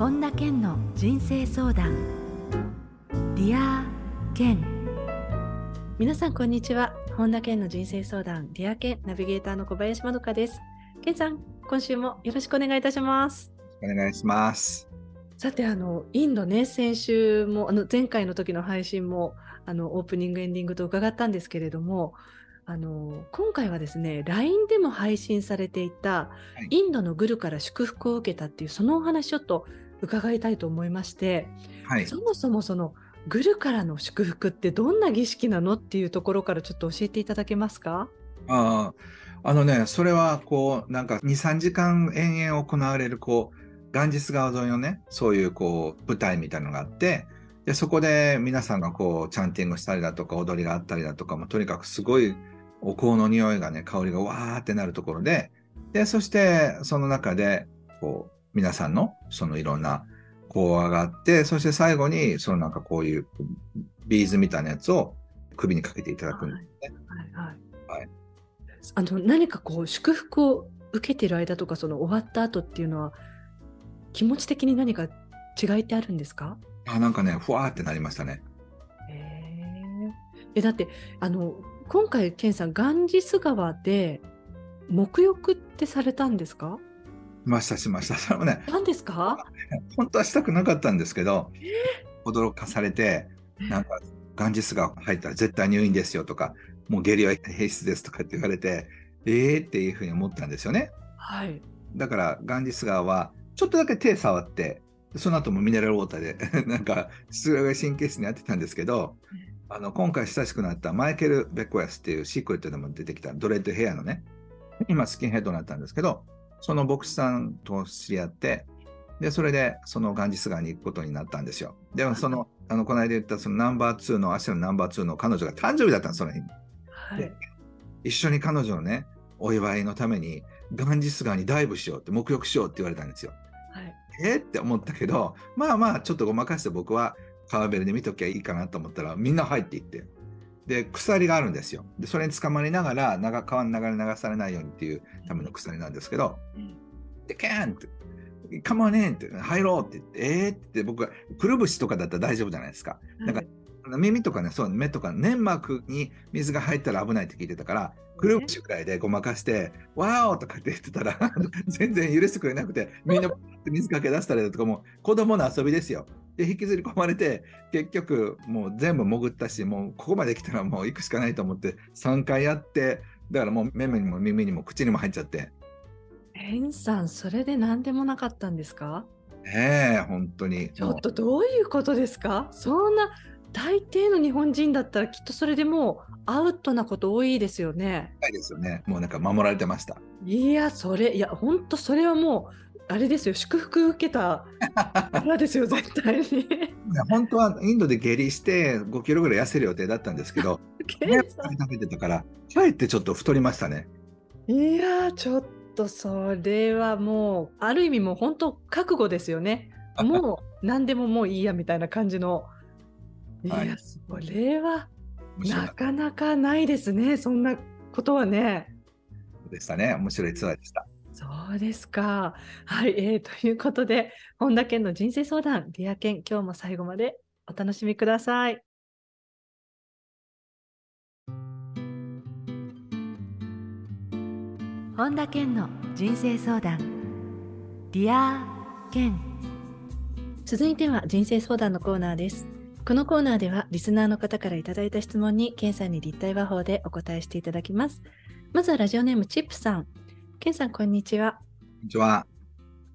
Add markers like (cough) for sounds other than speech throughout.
本田健の人生相談。 Dear 健。皆さんこんにちは。本田健の人生相談。 Dear 健。ナビゲーターの小林まどかです。健さん今週もよろしくお願いいたします。お願いします。さてあのインドね先週もあの前回の時の配信もあのオープニングエンディングと伺ったんですけれどもあの今回はですね LINE でも配信されていた、はい、インドのグルから祝福を受けたっていうそのお話ちょっと伺いたいと思いまして、はい、そもそもそのグルからの祝福ってどんな儀式なのっていうところからちょっと教えていただけますか？ああのねそれはこうなんか23時間延々行われるこうガンジス川沿いのねそういうこう舞台みたいなのがあってでそこで皆さんがこうチャンティングしたりだとか踊りがあったりだとかもとにかくすごいお香の匂いがね、香りがわーってなるところで、で、そしてその中で、こう、皆さんのそのいろんな講話があって、そして最後に、そのなんかこういうビーズみたいなやつを首にかけていただくんですね。はい、はい、はい。あの、何かこう、祝福を受けてる間とか、その終わった後っていうのは、気持ち的に何か違いってあるんですか？あ、なんかね、ふわーってなりましたね。へえ。だって、あの、今回、ケンさん、ガンジス川で沐浴ってされたんですか？しました、しました。それもね、何ですか？本当はしたくなかったんですけど、驚かされて、なんか、ガンジス川入ったら絶対入院ですよとか、もう下痢は平質ですとかって言われて、ええー、っていうふうに思ったんですよね。はい。だから、ガンジス川は、ちょっとだけ手触って、その後もミネラルウォーターで (laughs) なんか、それが神経質にやってたんですけど、あの今回親しくなったマイケル・ベッコヤスっていうシークレットでも出てきたドレッドヘアのね、今スキンヘッドになったんですけど、その牧師さんと知り合って、で、それでそのガンジス川に行くことになったんですよ。でもその、あのこの間言ったそのナンバー2の、足のナンバー2の彼女が誕生日だったんです、その日に。はい、一緒に彼女のね、お祝いのためにガンジス川にダイブしようって、沐浴しようって言われたんですよ。はい、えって思ったけど、まあまあ、ちょっとごまかして僕は川べりで見ときゃいいかなと思ったらみんな入っていってで鎖があるんですよでそれに捕まりながら長川の流れ流されないようにっていうための鎖なんですけど「で、うん、ケン!」って「カモネン!」って「入ろう!」って言って「えー!」って僕はくるぶしとかだったら大丈夫じゃないですか。なんか耳とかね、そう目とか粘膜に水が入ったら危ないって聞いてたから、くるぶしぐらいでごまかして、わーとかって言ってたら、(laughs) 全然許してくれなくて、みんな (laughs) 水かけ出したりだとかも、子供の遊びですよ。で、引きずり込まれて、結局、もう全部潜ったし、もうここまで来たらもう行くしかないと思って、3回やって、だからもう目にも耳にも口にも入っちゃって。エンさん、それで何でもなかったんですか？ええ本当に。ちょっとどういうことですか？そんな大抵の日本人だったらきっとそれでもうアウトなこと多いですよね。はいですよね。もうなんか守られてました。いや、それ、いや、本当それはもう、あれですよ、祝福受けたからですよ、(laughs) 絶対に。本当はインドで下痢して5キロぐらい痩せる予定だったんですけど、(laughs) 食べてたから、かえってちょっと太りましたね。いやちょっとそれはもう、ある意味もう本当覚悟ですよね。もう何でももういいやみたいな感じの。(laughs) いや、はい、それはなかなかないですね、そんなことはね。でしたね、面白いツアーでした。そうですか。(laughs) はい、えー、ということで、本田健の人生相談、 Dear 健、今日も最後までお楽しみください。本田健の人生相談、 Dear 健。続いては人生相談のコーナーです。このコーナーではリスナーの方からいただいた質問にケンさんに立体話法でお答えしていただきます。まずはラジオネームチップさん。ケンさん、こんにちは。こんにちは。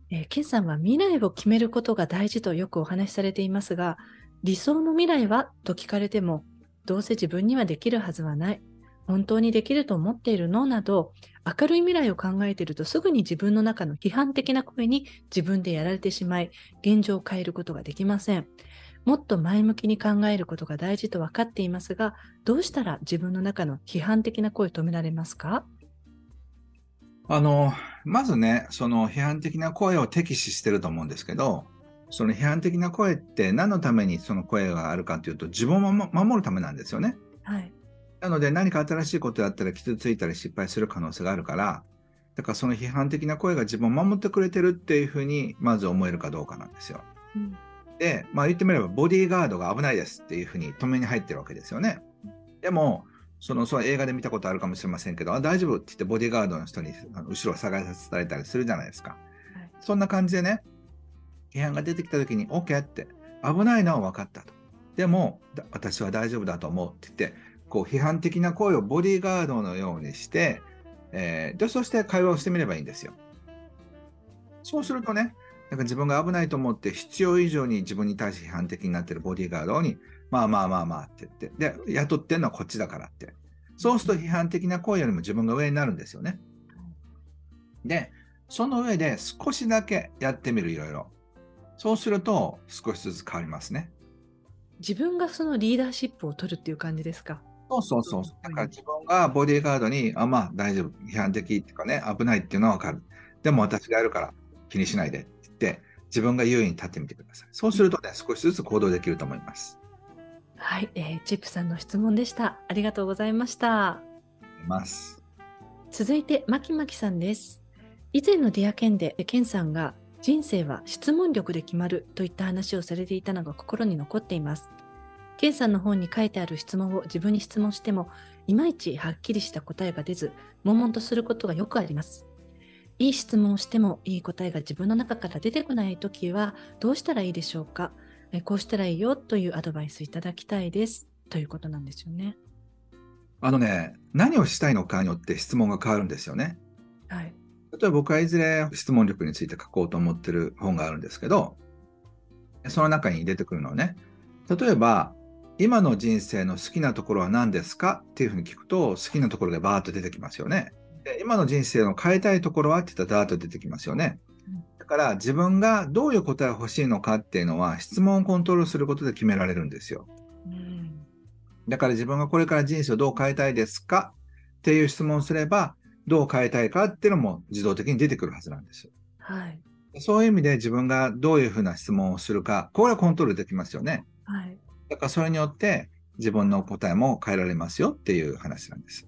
えー、ケンさんは未来を決めることが大事とよくお話しされていますが、理想の未来はと聞かれても、どうせ自分にはできるはずはない。本当にできると思っているのなど、明るい未来を考えているとすぐに自分の中の批判的な声に自分でやられてしまい、現状を変えることができません。もっと前向きに考えることが大事と分かっていますが、どうしたら自分の中の批判的な声を止められますか？あの、まずね、その批判的な声を敵視してると思うんですけど、その批判的な声って何のためにその声があるかというと、自分を守るためなんですよね。はい。なので何か新しいことやったら傷ついたり失敗する可能性があるから、だからその批判的な声が自分を守ってくれてるっていうふうにまず思えるかどうかなんですよ。うんで、まあ言ってみればボディーガードが危ないですっていうふうに止めに入ってるわけですよね。でも、そのその映画で見たことあるかもしれませんけど、あ大丈夫って言ってボディーガードの人にあの後ろを下がらせられたりするじゃないですか。はいそんな感じでね、批判が出てきた時に OK って危ないのは分かったと。でも、だ私は大丈夫だと思うって言って、こう批判的な声をボディーガードのようにして、えーでそして会話をしてみればいいんですよ。そうするとね、なんか自分が危ないと思って必要以上に自分に対して批判的になっているボディーガードに、まあまあまあまあって言って、で、雇ってんのはこっちだからって。そうすると批判的な声よりも自分が上になるんですよね。で、その上で少しだけやってみる、いろいろ。そうすると少しずつ変わりますね。自分がそのリーダーシップを取るっていう感じですか？そうそうそううん。だから自分がボディーガードに、あ、まあ大丈夫、批判的っていうかね、危ないっていうのはわかる。でも私がやるから気にしないでって言って、自分が優位に立ってみてください。そうするとね、少しずつ行動できると思います。はい、えーチップさんの質問でした。ありがとうございました。います。続いて、マキマキさんです。以前のディアケンで、ケンさんが人生は質問力で決まるといった話をされていたのが心に残っています。ケンさんの本に書いてある質問を自分に質問しても、いまいちはっきりした答えが出ず、悶々とすることがよくあります。いい質問をしてもいい答えが自分の中から出てこないときはどうしたらいいでしょうか？えこうしたらいいよというアドバイスいただきたいです。ということなんですよね。あのね、何をしたいのかによって質問が変わるんですよね。はい。例えば僕はいずれ質問力について書こうと思ってる本があるんですけど、その中に出てくるのはね、例えば、今の人生の好きなところは何ですかっていうふうに聞くと、好きなところがバーッと出てきますよね。で今の人生の変えたいところはって言ったらダーッと出てきますよねうん。だから自分がどういう答えが欲しいのかっていうのは質問をコントロールすることで決められるんですよ。うん。だから自分がこれから人生をどう変えたいですか？っていう質問をすれば、どう変えたいかっていうのも自動的に出てくるはずなんです。はい。そういう意味で自分がどういうふうな質問をするか、これはコントロールできますよね。はい。だからそれによって自分の答えも変えられますよっていう話なんです。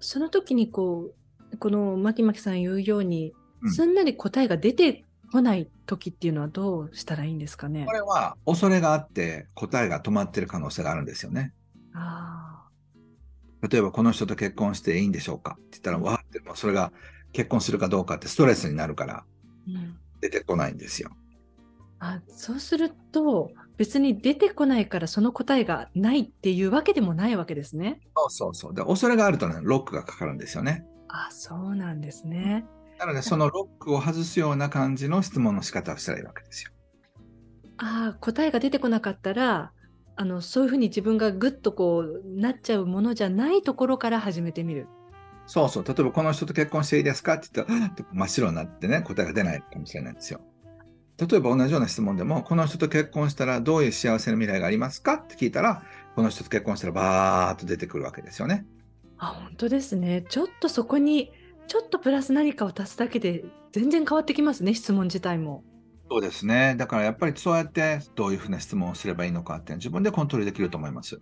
その時にこう、このマキマキさん言うように、うんすんなり答えが出てこない時っていうのはどうしたらいいんですかね？こ。れは恐れがあって答えが止まってる可能性があるんですよね。あ例えばこの人と結婚していいんでしょうかって言ったら、わーってもうそれが結婚するかどうかってストレスになるから出てこないんですよ。あ。そうすると、別に出てこないからその答えがないっていうわけでもないわけですね。そうそうそう。で恐れがあるとね、ロックがかかるんですよね。あ、そうなんですね。なので、そのロックを外すような感じの質問の仕方をしたらいいわけですよ。ああ、答えが出てこなかったら、あの、そういうふうに自分がぐっとこう、なっちゃうものじゃないところから始めてみる。そうそう。例えば、この人と結婚していいですかって言ったら、真っ白になってね、答えが出ないかもしれないんですよ。例えば、同じような質問でも、この人と結婚したらどういう幸せな未来がありますかって聞いたら、この人と結婚したらバーッと出てくるわけですよね。あ、本当ですね。ちょっとそこに、ちょっとプラス何かを足すだけで、全然変わってきますね、質問自体も。そうですね。だからやっぱりそうやってどういうふうな質問をすればいいのかって自分でコントロールできると思います。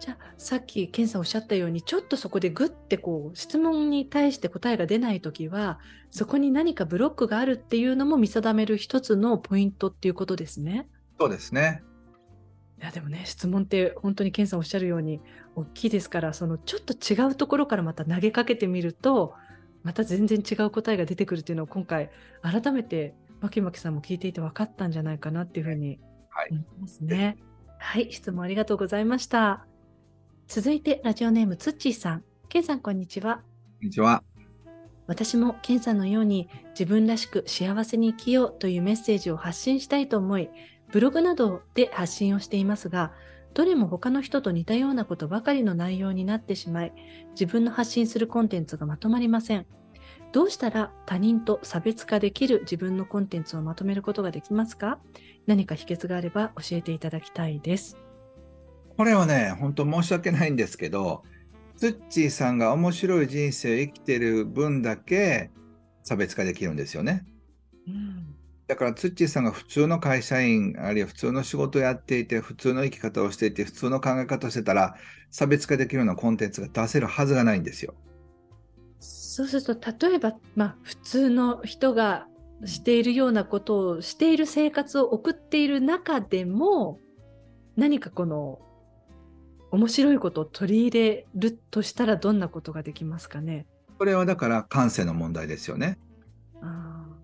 じゃあ、さっき、ケンさんおっしゃったように、ちょっとそこでグッてこう、質問に対して答えが出ないときは、そこに何かブロックがあるっていうのも見定める一つのポイントっていうことですね。そうですね。いや、でもね、質問って本当にケンさんおっしゃるように、大きいですから、そのちょっと違うところからまた投げかけてみると、また全然違う答えが出てくるっていうのを今回、改めて、マキマキさんも聞いていて分かったんじゃないかなっていうふうにはい思いますね。はい、質問ありがとうございました。続いて、ラジオネームつっちーさん。ケンさん、こんにちは。こんにちは。私もケンさんのように自分らしく幸せに生きようというメッセージを発信したいと思い、ブログなどで発信をしていますが、どれも他の人と似たようなことばかりの内容になってしまい、自分の発信するコンテンツがまとまりません。どうしたら他人と差別化できる自分のコンテンツをまとめることができますか？何か秘訣があれば教えていただきたいです。これはね、本当申し訳ないんですけど、ツッチーさんが面白い人生を生きてる分だけ差別化できるんですよね。うん、だからツッチーさんが普通の会社員、あるいは普通の仕事をやっていて、普通の生き方をしていて、普通の考え方をしてたら、差別化できるようなコンテンツが出せるはずがないんですよ。そうすると例えば、まあ、普通の人がしているようなことをしている生活を送っている中でも何かこの面白いことを取り入れるとしたらどんなことができますかね？これはだから感性の問題ですよね。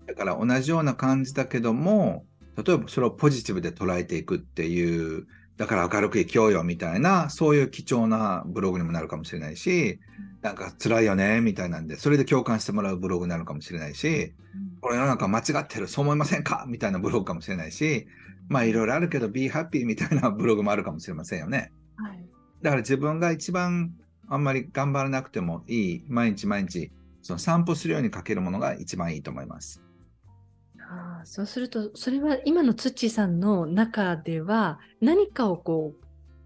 だから同じような感じだけども例えばそれをポジティブで捉えていくっていうだから明るく生きようよみたいなそういう貴重なブログにもなるかもしれないしなんか辛いよねみたいなんでそれで共感してもらうブログになるかもしれないしこれ世の中間違ってるそう思いませんか？みたいなブログかもしれないしまあいろいろあるけど Be Happy みたいなブログもあるかもしれませんよね。はい、だから自分が一番あんまり頑張らなくてもいい毎日毎日その散歩するようにかけるものが一番いいと思います。あそうするとそれは今の土さんの中では何かをこう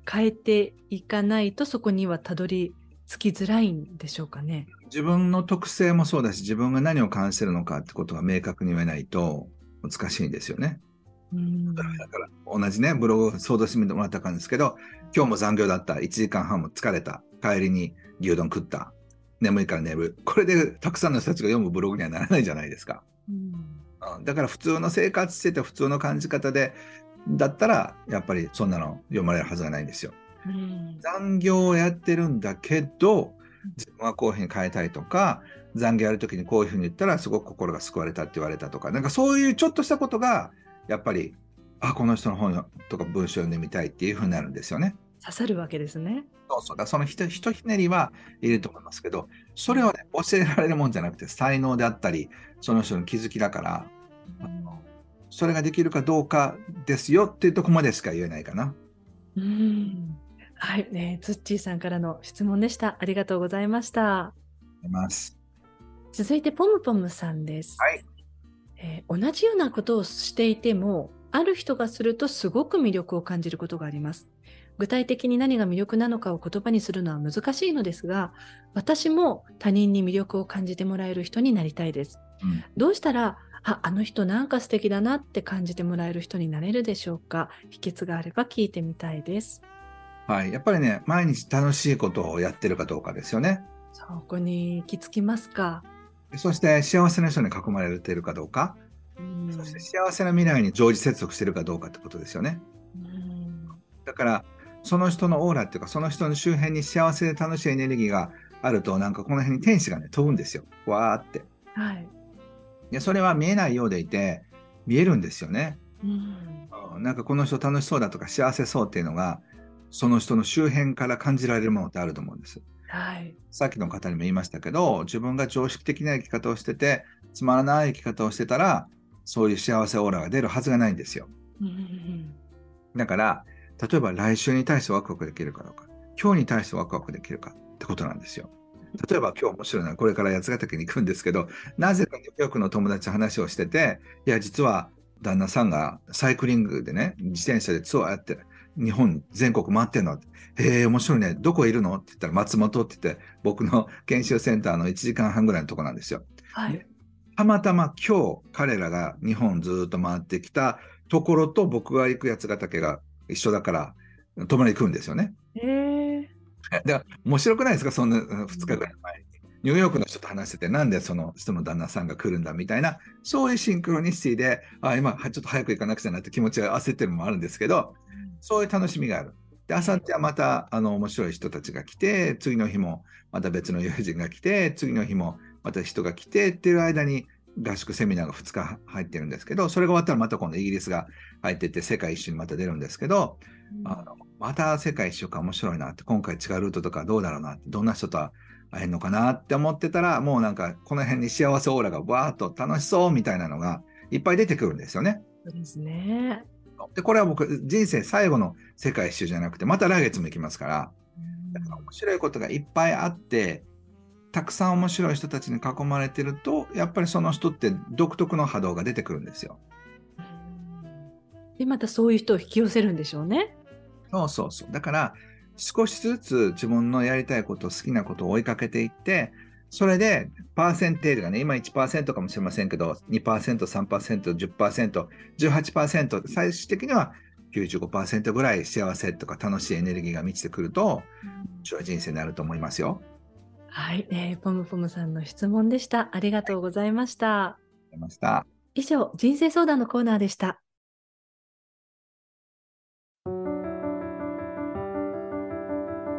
変えていかないとそこにはたどり着きづらいんでしょうかね？自分の特性もそうだし自分が何を感じてるのかってことが明確に言えないと難しいんですよね。うんだから同じねブログ想像してみてもらったかんですけど今日も残業だった1時間半も疲れた帰りに牛丼食った眠いから寝るこれでたくさんの人たちが読むブログにはならないじゃないですか。うんだから普通の生活してて普通の感じ方でだったらやっぱりそんなの読まれるはずがないんですよ。うん、残業をやってるんだけど自分はこういうふうに変えたいとか残業やるときにこういうふうに言ったらすごく心が救われたって言われたとかなんかそういうちょっとしたことがやっぱりあこの人の本とか文章を読んでみたいっていうふうになるんですよね。刺さるわけですね。そうそうだそのひとひとひねりはいると思いますけどそれはね教えられるもんじゃなくて才能であったりその人の気づきだからそれができるかどうかですよっていうとこまでしか言えないかな。うんはい、ね、ツッチーさんからの質問でした。ありがとうございました。続いてポムポムさんです、はいえー、同じようなことをしていても、ある人がするとすごく魅力を感じることがあります。具体的に何が魅力なのかを言葉にするのは難しいのですが、私も他人に魅力を感じてもらえる人になりたいです。うん、どうしたらああの人なんか素敵だなって感じてもらえる人になれるでしょうか？秘訣があれば聞いてみたいです。はい、やっぱりね毎日楽しいことをやってるかどうかですよね。そこに行き着きますか？そして幸せな人に囲まれているかどうか、うん、そして幸せな未来に常時接続しているかどうかってことですよね。うん、だからその人のオーラっていうかその人の周辺に幸せで楽しいエネルギーがあるとなんかこの辺に天使がね飛ぶんですよわーって。はい、でそれは見えないようでいて見えるんですよね、うん、なんかこの人楽しそうだとか幸せそうっていうのがその人の周辺から感じられるものってあると思うんです。はい、さっきの方にも言いましたけど自分が常識的な生き方をしててつまらない生き方をしてたらそういう幸せオーラが出るはずがないんですよ。うんだから例えば来週に対してワクワクできるかどうか今日に対してワクワクできるかってことなんですよ。例えば今日面白いのはこれから八ヶ岳に行くんですけどなぜかニューヨークの友達と話をしてていや実は旦那さんがサイクリングでね自転車でツアーやって日本全国回ってんのへえ面白いね。どこいるの？って言ったら松本って言って僕の研修センターの1時間半ぐらいのとこなんですよ。はい、たまたま今日彼らが日本ずっと回ってきたところと僕が行く八ヶ岳が一緒だから泊まり行くんですよね。へえで (laughs) 面白くないですか？そんな2日ぐらい前に。ニューヨークの人と話してて、なんでその人の旦那さんが来るんだみたいな、そういうシンクロニシティで、あ今、ちょっと早く行かなくちゃなって気持ちが焦ってるのもあるんですけど、そういう楽しみがある。で、あさってはまたあの面白い人たちが来て、次の日もまた別の友人が来て、次の日もまた人が来てっていう間に、合宿セミナーが2日入ってるんですけど、それが終わったらまた今度イギリスが入ってて、世界一周にまた出るんですけど、うん、あのまた世界一周か面白いなって、今回違うルートとかどうだろうなって、どんな人と会えるのかなって思ってたら、もうなんかこの辺に幸せオーラがわーっと楽しそうみたいなのがいっぱい出てくるんですよね。そうですね。で、これは僕、人生最後の世界一周じゃなくて、また来月も行きますから、だから面白いことがいっぱいあって、たくさん面白い人たちに囲まれてると、やっぱりその人って独特の波動が出てくるんですよ。で、またそういう人を引き寄せるんでしょうね。そうそうそう。だから、少しずつ自分のやりたいこと、好きなことを追いかけていって、それで、パーセンテージがね、今1%かもしれませんけど、2%、3%、10%、18%、最終的には95%ぐらい幸せとか楽しいエネルギーが満ちてくると、面白い人生になると思いますよ。はい、えー、ポムポムさんの質問でした。ありがとうございました。ありました。以上、人生相談のコーナーでした。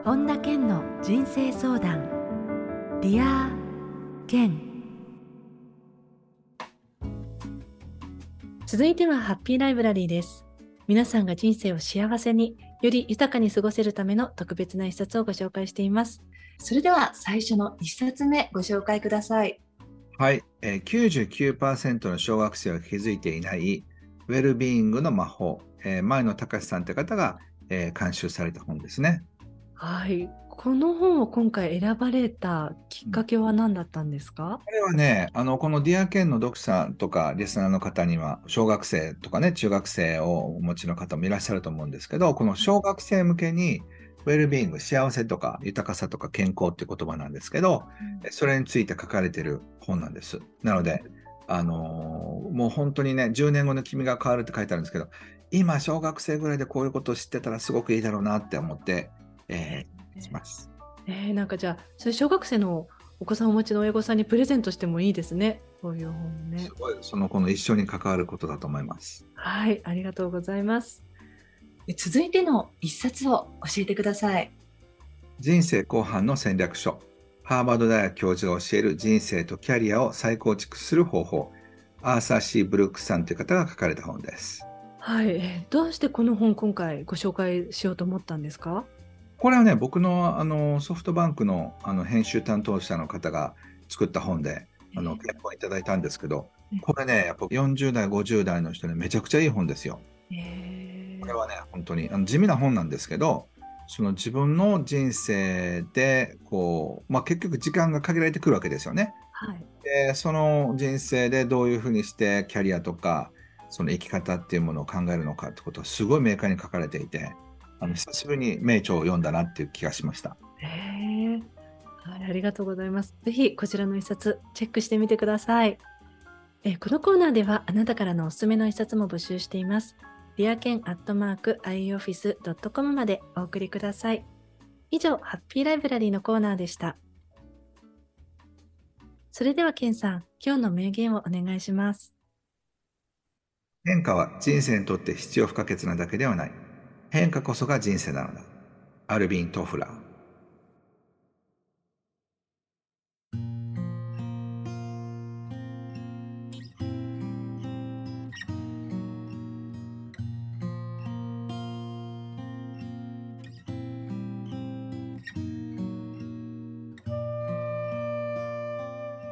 本田健の人生相談。 Dear 健続いてはハッピーライブラリーです。皆さんが人生を幸せにより豊かに過ごせるための特別な一冊をご紹介しています。それでは最初の一冊目ご紹介ください。はい、えー、99%の小学生は気づいていないウェルビーイングの魔法、えー、前野隆さんという方が、えー、監修された本ですねはい。この本を今回選ばれたきっかけは何だったんですか？これはね、あの、このディアケンの読者とかリスナーの方には、小学生とかね、中学生をお持ちの方もいらっしゃると思うんですけど、この小学生向けに、ウェルビーイング、幸せとか豊かさとか健康っていう言葉なんですけど、うん、それについて書かれてる本なんです。なので、あのー、もう本当にね、10年後の君が変わるって書いてあるんですけど、今、小学生ぐらいでこういうことを知ってたらすごくいいだろうなって思って、えー、します。えー、なんかじゃあ、それ小学生のお子さんをお持ちの親御さんにプレゼントしてもいいですね。こういう本ね。すごい、その子の一緒に関わることだと思います。はい、ありがとうございます。続いての一冊を教えてください。人生後半の戦略書。ハーバード大学教授が教える人生とキャリアを再構築する方法。アーサー・シー・ブルックさんという方が書かれた本です。はい、どうしてこの本今回ご紹介しようと思ったんですか？これはね、僕のあのソフトバンクのあの編集担当者の方が作った本で、あの結婚いただいたんですけど、これね、やっぱ40代、50代の人にめちゃくちゃいい本ですよ。これはね、本当にあの地味な本なんですけど、その自分の人生でこう、まあ、結局時間が限られてくるわけですよね。はい、でその人生でどういうふうにしてキャリアとかその生き方っていうものを考えるのかってことはすごい明快に書かれていて、あの久しぶりに名著を読んだなっていう気がしました。へえ、はい、ありがとうございます。ぜひこちらの一冊チェックしてみてください。えこのコーナーではあなたからのおすすめの一冊も募集しています。リアケンアットマーク ioffice.com までお送りください。以上、ハッピーライブラリーのコーナーでした。それでは、ケンさん、今日の名言をお願いします。変化は人生にとって必要不可欠なだけではない。変化こそが人生なのだ。アルビン・トフラー。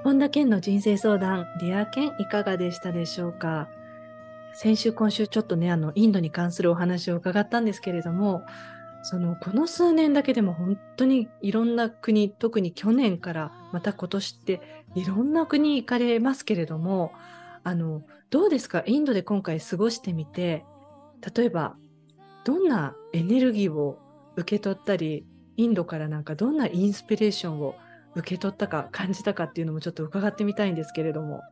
本田健の人生相談、リア健いかがでしたでしょうか？先週、今週ちょっとね、あの、インドに関するお話を伺ったんですけれども、その、この数年だけでも本当にいろんな国、特に去年からまた今年っていろんな国行かれますけれども、あの、どうですか？インドで今回過ごしてみて、例えば、どんなエネルギーを受け取ったり、インドからなんかどんなインスピレーションを受け取ったか感じたかっていうのもちょっと伺ってみたいんですけれども。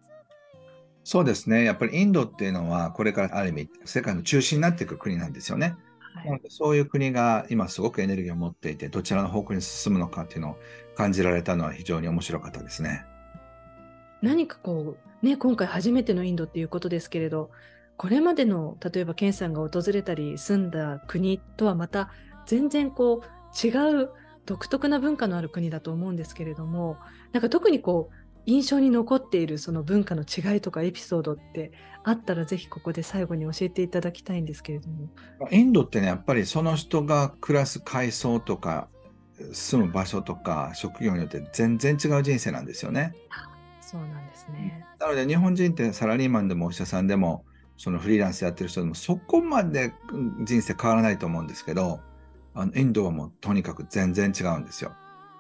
そうですね。やっぱりインドっていうのは、これからある意味、世界の中心になっていく国なんですよね。はい、そういう国が今すごくエネルギーを持っていて、どちらの方向に進むのかっていうのを感じられたのは非常に面白かったですね。何かこう、ね、今回初めてのインドっていうことですけれど、これまでの例えばケンさんが訪れたり住んだ国とはまた全然こう違う独特な文化のある国だと思うんですけれども、なんか特にこう印象に残っているその文化の違いとかエピソードってあったらぜひここで最後に教えていただきたいんですけれども。インドってねやっぱりその人が暮らす階層とか住む場所とか職業によって全然違う人生なんですよね。そうなんですね。なので日本人ってサラリーマンでもお医者さんでもそのフリーランスやってる人でもそこまで人生変わらないと思うんですけどあのインドはもうとにかく全然違うんですよ。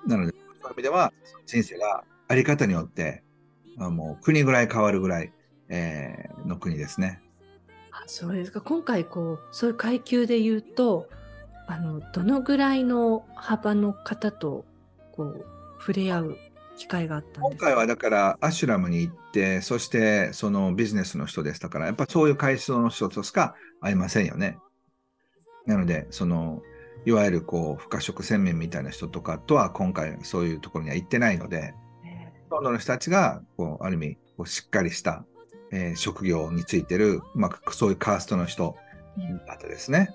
なのでそういう意味では人生があり方によって、もう国ぐらい変わるぐらい、えー、の国ですね。あそうですか。今回、こう、そういう階級で言うと、あの、どのぐらいの幅の方と、こう、触れ合う機会があったんですか？今回はだから、アシュラムに行って、そしてそのビジネスの人でしたから、やっぱそういう階層の人としか会いませんよね。なので、その、いわゆるこう、不可食洗面みたいな人とかとは今回そういうところには行ってないので、ほとんどの人たちが、こう、ある意味、こうしっかりした、えー、職業についてる、まあ、そういうカーストの人だったですね。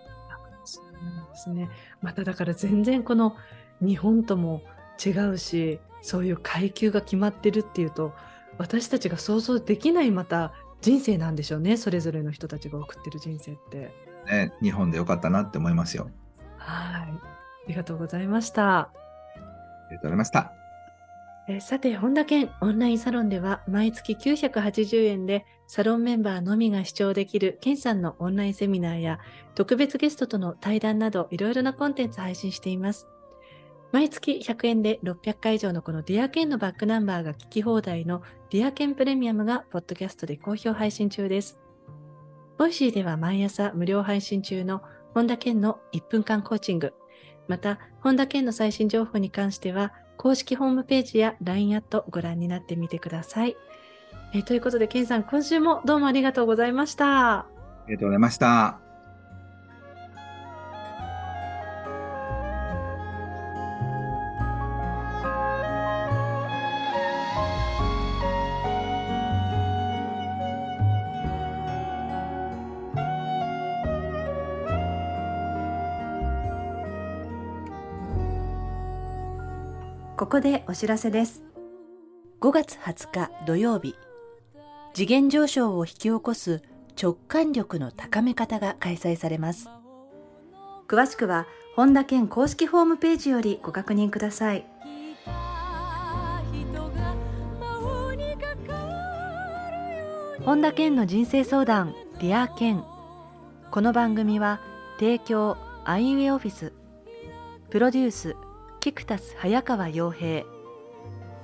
そうなんですね。まただから全然この日本とも違うし、そういう階級が決まってるっていうと、私たちが想像できないまた人生なんでしょうね、それぞれの人たちが送ってる人生って。ね、日本でよかったなって思いますよ。はい。ありがとうございました。ありがとうございました。さて、本田健オンラインサロンでは毎月980円でサロンメンバーのみが視聴できる健さんのオンラインセミナーや特別ゲストとの対談などいろいろなコンテンツ配信しています。毎月100円で600回以上のこの Dear ケンのバックナンバーが聞き放題の Dear ケンプレミアムがポッドキャストで好評配信中です。 Voicy では毎朝無料配信中の本田健の1分間コーチング、また本田健の最新情報に関しては公式ホームページや LINE アットご覧になってみてください。えということで、ケンさん、今週もどうもありがとうございました。ありがとうございました。こでお知らせです。5月20日土曜日、次元上昇を引き起こす直感力の高め方が開催されます。詳しくは、本田健公式ホームページよりご確認ください。本田健の人生相談、 Dear 健。この番組は、提供、アイウエオオフィス、プロデュース、キクタス早川洋平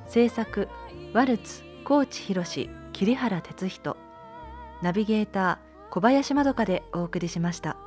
制作ワルツ高知博桐原哲人ナビゲーター小林まどかでお送りしました。